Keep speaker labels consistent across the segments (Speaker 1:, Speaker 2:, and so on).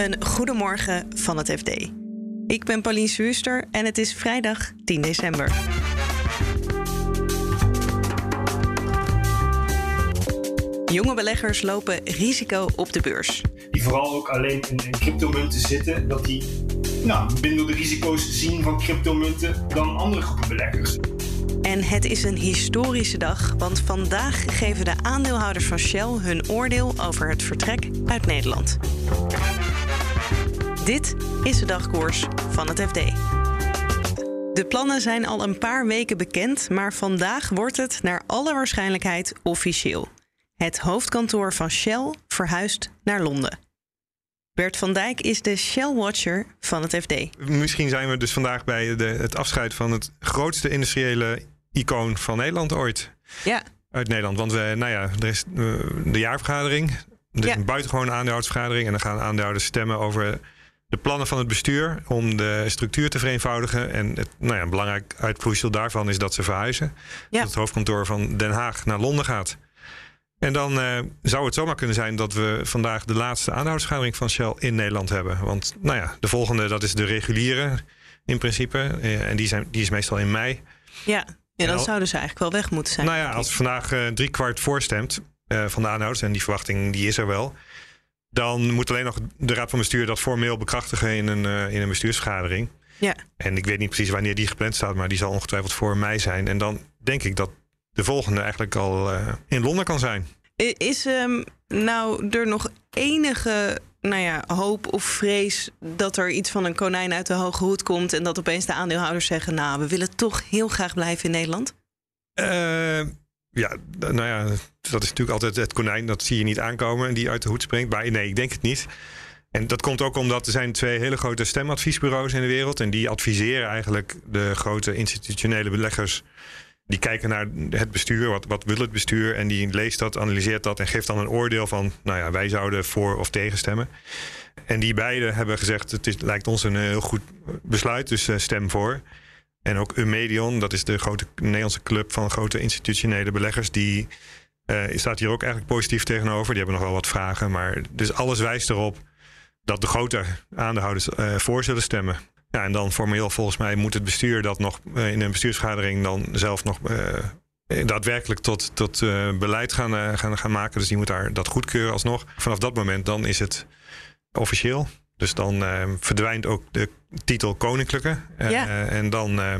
Speaker 1: Een goedemorgen van het FD. Ik ben Pauline Zuurster en het is vrijdag 10 december. Jonge beleggers lopen risico op de beurs.
Speaker 2: Die vooral ook alleen in, in cryptomunten zitten, dat die nou, minder de risico's zien van cryptomunten dan andere groepen beleggers.
Speaker 1: En het is een historische dag, want vandaag geven de aandeelhouders van Shell hun oordeel over het vertrek uit Nederland. Dit is de dagkoers van het FD. De plannen zijn al een paar weken bekend, maar vandaag wordt het naar alle waarschijnlijkheid officieel. Het hoofdkantoor van Shell verhuist naar Londen. Bert van Dijk is de Shell Watcher van het FD.
Speaker 3: Misschien zijn we dus vandaag bij de, het afscheid van het grootste industriële icoon van Nederland ooit.
Speaker 1: Ja.
Speaker 3: Uit Nederland. Want we, nou ja, er is uh, de jaarvergadering. Er is
Speaker 1: Ja.
Speaker 3: een buitengewone aandeelhoudersvergadering. En dan gaan aandeelhouders stemmen over de plannen van het bestuur. Om de structuur te vereenvoudigen. En het, nou ja, een belangrijk uitvloeisel daarvan is dat ze verhuizen.
Speaker 1: Ja.
Speaker 3: Dat het hoofdkantoor van Den Haag naar Londen gaat. En dan eh, zou het zomaar kunnen zijn dat we vandaag de laatste aandeelhoudersvergadering van Shell in Nederland hebben. Want nou ja, de volgende, dat is de reguliere in principe. Eh, en die, zijn, die is meestal in mei.
Speaker 1: Ja, en dan
Speaker 3: Ja.
Speaker 1: zouden ze eigenlijk wel weg moeten zijn.
Speaker 3: Nou ja, als vandaag eh drie kwart voorstemt van de aanhouders, en die verwachting die is er wel, dan moet alleen nog de Raad van Bestuur dat formeel bekrachtigen in een, eh, in een bestuursvergadering.
Speaker 1: Ja.
Speaker 3: En ik weet niet precies wanneer die gepland staat, maar die zal ongetwijfeld voor mei zijn. En dan denk ik dat de volgende eigenlijk al eh, in Londen kan zijn.
Speaker 1: Is ehm, nou er nog enige nou ja, hoop of vrees dat er iets van een konijn uit de hoge hoed komt en dat opeens de aandeelhouders zeggen: Nou, we willen toch heel graag blijven in Nederland?
Speaker 3: Eh, ja, nou ja, dat is natuurlijk altijd het konijn. Dat zie je niet aankomen die uit de hoed springt. Maar nee, ik denk het niet. En dat komt ook omdat er zijn twee hele grote stemadviesbureaus in de wereld. En die adviseren eigenlijk de grote institutionele beleggers. Die kijken naar het bestuur, wat, wat wil het bestuur? En die leest dat, analyseert dat en geeft dan een oordeel van... nou ja, wij zouden voor of tegen stemmen. En die beiden hebben gezegd, het is, lijkt ons een heel goed besluit, dus eh, stem voor. En ook Eumedion, dat is de grote Nederlandse club van grote institutionele beleggers, die eh, staat hier ook eigenlijk positief tegenover. Die hebben nog wel wat vragen, maar dus alles wijst erop dat de grote aandeelhouders eh, voor zullen stemmen. Ja, en dan formeel volgens mij moet het bestuur dat nog eh, in een bestuursvergadering dan zelf nog daadwerkelijk tot, tot beleid gaan, gaan, gaan maken. Dus die moet daar dat goedkeuren alsnog. Vanaf dat moment dan is het officieel. Dus dan eh, verdwijnt ook de titel koninklijke. Eh,
Speaker 1: Ja.
Speaker 3: en dan eh,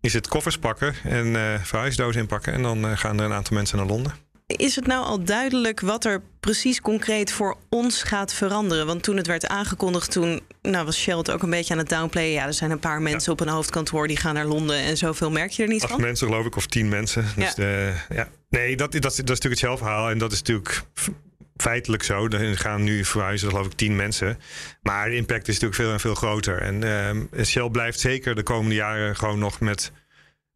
Speaker 3: is het koffers pakken en eh verhuisdoos inpakken. En dan eh, gaan er een aantal mensen naar Londen.
Speaker 1: Is het nou al duidelijk wat er precies concreet voor ons gaat veranderen? Want toen het werd aangekondigd, toen nou, was Shell het ook een beetje aan het downplayen. Ja, er zijn een paar mensen op een hoofdkantoor die gaan naar Londen en zoveel merk je er niet
Speaker 3: Acht
Speaker 1: van.
Speaker 3: mensen geloof ik, of tien mensen. Dus
Speaker 1: Ja.
Speaker 3: De, ja. Nee, dat, dat, dat is natuurlijk het zelfverhaal. En dat is natuurlijk feitelijk zo. Er gaan nu verhuizen, geloof ik, tien mensen. Maar de impact is natuurlijk veel en veel groter. En ehm, Shell blijft zeker de komende jaren gewoon nog met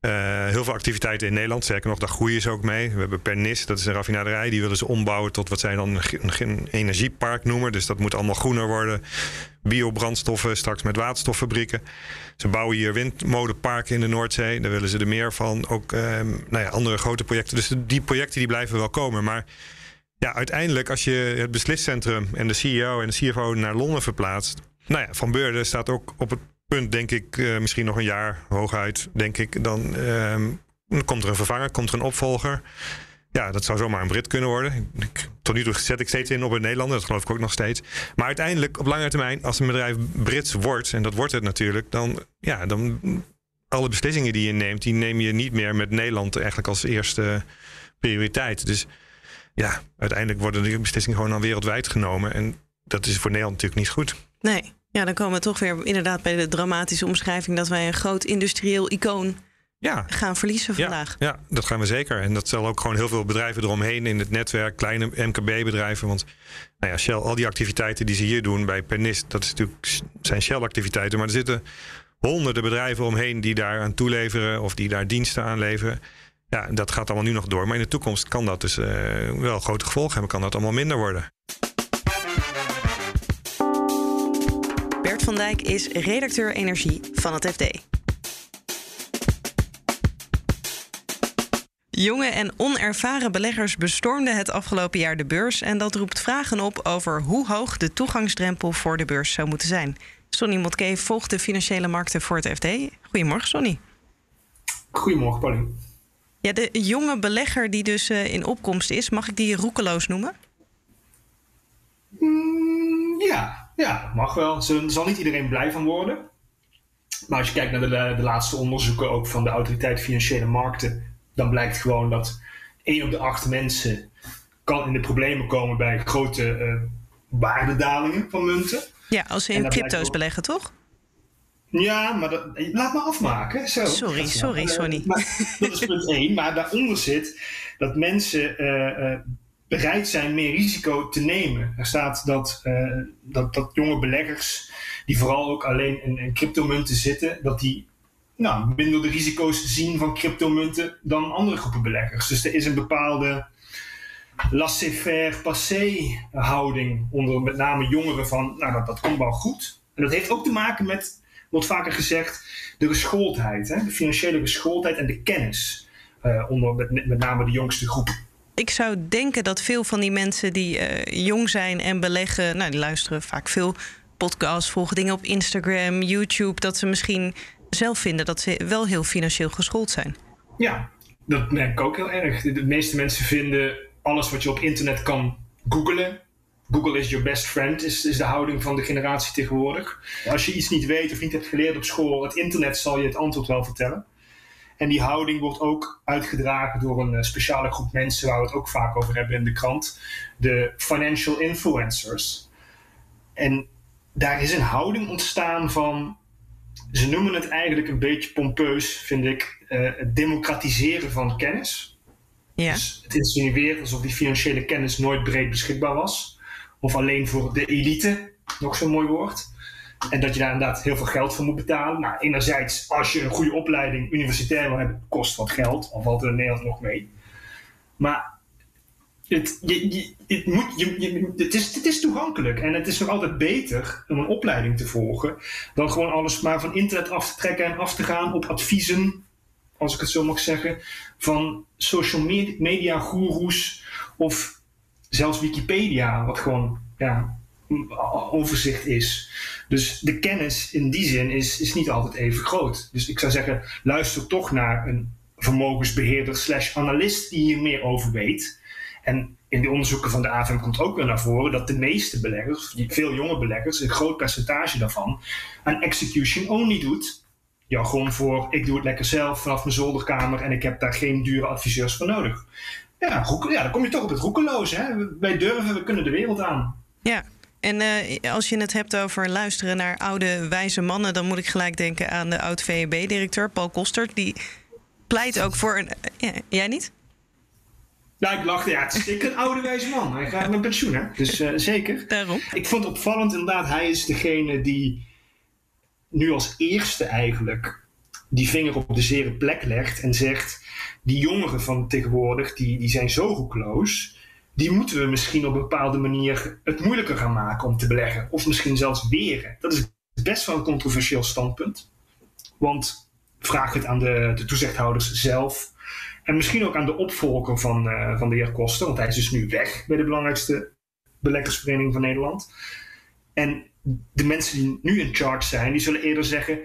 Speaker 3: eh, heel veel activiteiten in Nederland. Zeker nog, daar groeien ze ook mee. We hebben Pernis, dat is een raffinaderij. Die willen ze ombouwen tot wat zij dan een, energiepark noemen. Dus dat moet allemaal groener worden. Biobrandstoffen, straks met waterstoffabrieken. Ze bouwen hier windmolenparken in de Noordzee. Daar willen ze er meer van. Ook ehm, nou ja, andere grote projecten. Dus die projecten die blijven wel komen. Maar ja, uiteindelijk als je het besliscentrum en de CEO en de CFO naar Londen verplaatst. Nou ja, Van Beurden staat ook op het punt, denk ik, eh, misschien nog een jaar hooguit, denk ik. Dan, ehm, komt er een vervanger, komt er een opvolger. Ja, dat zou zomaar een Brit kunnen worden. Tot nu toe zet ik steeds in op het Nederlander, dat geloof ik ook nog steeds. Maar uiteindelijk, op lange termijn, als een bedrijf Brits wordt, en dat wordt het natuurlijk, dan, ja, dan alle beslissingen die je neemt, die neem je niet meer met Nederland eigenlijk als eerste prioriteit. Dus ja, uiteindelijk worden die beslissingen gewoon al wereldwijd genomen. En dat is voor Nederland natuurlijk niet goed.
Speaker 1: Nee, ja, dan komen we toch weer inderdaad bij de dramatische omschrijving dat wij een groot industrieel icoon
Speaker 3: Ja,
Speaker 1: gaan verliezen
Speaker 3: ja,
Speaker 1: vandaag.
Speaker 3: ja, dat gaan we zeker. En dat zal ook gewoon heel veel bedrijven eromheen in het netwerk, kleine MKB-bedrijven. Want nou ja, Shell, al die activiteiten die ze hier doen bij Pernis, dat is natuurlijk, zijn Shell-activiteiten. Maar er zitten honderden bedrijven omheen die daar aan toeleveren of die daar diensten aan leveren. Ja, dat gaat allemaal nu nog door. Maar in de toekomst kan dat dus eh, wel grote gevolgen hebben. Kan dat allemaal minder worden.
Speaker 1: Bert van Dijk is redacteur energie van het FD. Jonge en onervaren beleggers bestormden het afgelopen jaar de beurs. En dat roept vragen op over hoe hoog de toegangsdrempel voor de beurs zou moeten zijn. Sonny Motke volgt de financiële markten voor het FD. Goedemorgen, Sonny.
Speaker 2: Goedemorgen, Pauline.
Speaker 1: Ja, de jonge belegger die dus uh, in opkomst is, mag ik die roekeloos noemen?
Speaker 2: Mm, ja, ja, mag wel. Er zal niet iedereen blij van worden. Maar als je kijkt naar de, de laatste onderzoeken ook van de Autoriteit Financiële Markten, dan blijkt gewoon dat 1 op de 8 mensen kan in de problemen komen bij grote uh, waardedalingen van munten.
Speaker 1: Ja, als ze in crypto's beleggen, toch?
Speaker 2: Ja, maar dat, laat me afmaken. Zo.
Speaker 1: Sorry, sorry, sorry.
Speaker 2: dat is punt 1. Maar daaronder zit dat mensen uh, uh, bereid zijn meer risico te nemen. Er staat dat, uh, dat, dat jonge beleggers, die vooral ook alleen in, in cryptomunten zitten, dat die nou, minder de risico's zien van cryptomunten dan andere groepen beleggers. Dus er is een bepaalde laissez-faire passé houding onder met name jongeren van, nou dat, dat komt wel goed. En dat heeft ook te maken met, wordt vaker gezegd, de geschooldheid, hè? de financiële geschooldheid en de kennis uh, onder met, met name de jongste groep.
Speaker 1: Ik zou denken dat veel van die mensen die uh, jong zijn en beleggen, nou die luisteren vaak veel podcasts, volgen dingen op Instagram, YouTube, dat ze misschien zelf vinden dat ze wel heel financieel geschoold zijn.
Speaker 2: Ja, dat merk ik ook heel erg. De meeste mensen vinden alles wat je op internet kan googlen. Google is your best friend, is, is de houding van de generatie tegenwoordig. Als je iets niet weet of niet hebt geleerd op school, het internet zal je het antwoord wel vertellen. En die houding wordt ook uitgedragen door een eh, speciale groep mensen waar we het ook vaak over hebben in de krant. De financial influencers. En daar is een houding ontstaan van ze noemen het eigenlijk een beetje pompeus, vind ik, uh, het democratiseren van kennis. Ja. Dus het insinueert alsof die financiële kennis nooit breed beschikbaar was. Of alleen voor de elite, nog zo'n mooi woord. En dat je daar inderdaad heel veel geld voor moet betalen. Nou, enerzijds, als je een goede opleiding universitair wil hebben, kost wat geld. Al valt er in Nederland nog mee. Maar het, je, het, moet, je, het, is, het is toegankelijk en het is nog altijd beter om een opleiding te volgen dan gewoon alles maar van internet af te trekken en af te gaan op adviezen, als ik het zo mag zeggen, van social media goeroes of zelfs Wikipedia, wat gewoon ja, overzicht is. Dus de kennis in die zin is, is niet altijd even groot. Dus ik zou zeggen, luister toch naar een vermogensbeheerder slash analist die hier meer over weet. En in de onderzoeken van de AFM komt ook weer naar voren dat de meeste beleggers, veel jonge beleggers, een groot percentage daarvan, aan execution only doet. Ja, gewoon voor ik doe het lekker zelf vanaf mijn zolderkamer en ik heb daar geen dure adviseurs voor nodig. Ja, ja dan kom je toch op het roekeloos. Hè? Wij durven, we kunnen de wereld aan.
Speaker 1: Ja, en uh, als je het hebt over luisteren naar oude wijze mannen, dan moet ik gelijk denken aan de oud VEB-directeur Paul Kostert. Die pleit ook voor een. Ja, jij niet?
Speaker 2: Nou, ik lachte. Ja, het is een oude wijze man. Hij gaat met pensioen, hè? Dus uh, zeker.
Speaker 1: Daarom.
Speaker 2: Ik vond het opvallend, inderdaad. Hij is degene die nu als eerste eigenlijk die vinger op de zere plek legt en zegt: die jongeren van tegenwoordig, die, die zijn zo roekloos. Die moeten we misschien op een bepaalde manier het moeilijker gaan maken om te beleggen. Of misschien zelfs weren. Dat is best wel een controversieel standpunt. Want vraag het aan de, de toezichthouders zelf en misschien ook aan de opvolger van, uh, van de heer Koster, want hij is dus nu weg bij de belangrijkste beleggersvereniging van Nederland. En de mensen die nu in charge zijn, die zullen eerder zeggen: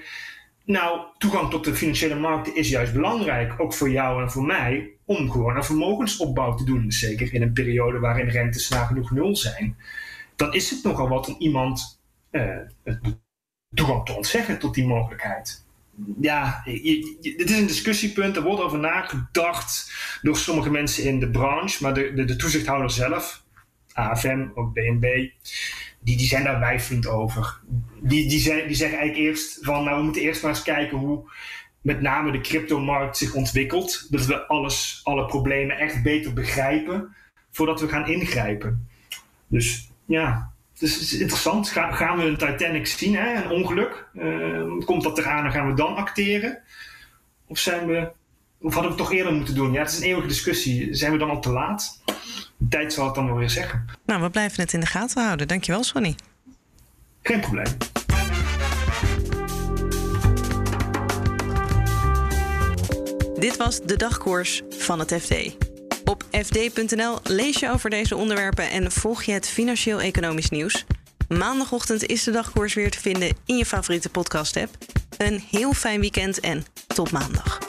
Speaker 2: Nou, toegang tot de financiële markten is juist belangrijk, ook voor jou en voor mij, om gewoon een vermogensopbouw te doen. Zeker in een periode waarin rentes nagenoeg nul zijn. Dan is het nogal wat om iemand uh, toegang te ontzeggen tot die mogelijkheid ja, het is een discussiepunt. Er wordt over nagedacht door sommige mensen in de branche. Maar de, de toezichthouder zelf, AFM, ook BNB, die, die zijn daar wijfelend over. Die, die, zijn, die zeggen eigenlijk eerst van, nou we moeten eerst maar eens kijken hoe met name de cryptomarkt zich ontwikkelt. Dat we alles, alle problemen echt beter begrijpen voordat we gaan ingrijpen. Dus ja, het is interessant. gaan we een Titanic zien, hè? een ongeluk? Uh, komt dat eraan en gaan we dan acteren? Of, zijn we, of hadden we het toch eerder moeten doen? Ja, het is een eeuwige discussie. Zijn we dan al te laat? De tijd zal het dan wel weer zeggen.
Speaker 1: Nou, we blijven het in de gaten houden. Dankjewel, Sonny.
Speaker 2: Geen probleem.
Speaker 1: Dit was de dagkoers van het FD. Op fd.nl lees je over deze onderwerpen en volg je het financieel-economisch nieuws. Maandagochtend is de dagkoers weer te vinden in je favoriete podcast-app. Een heel fijn weekend en tot maandag.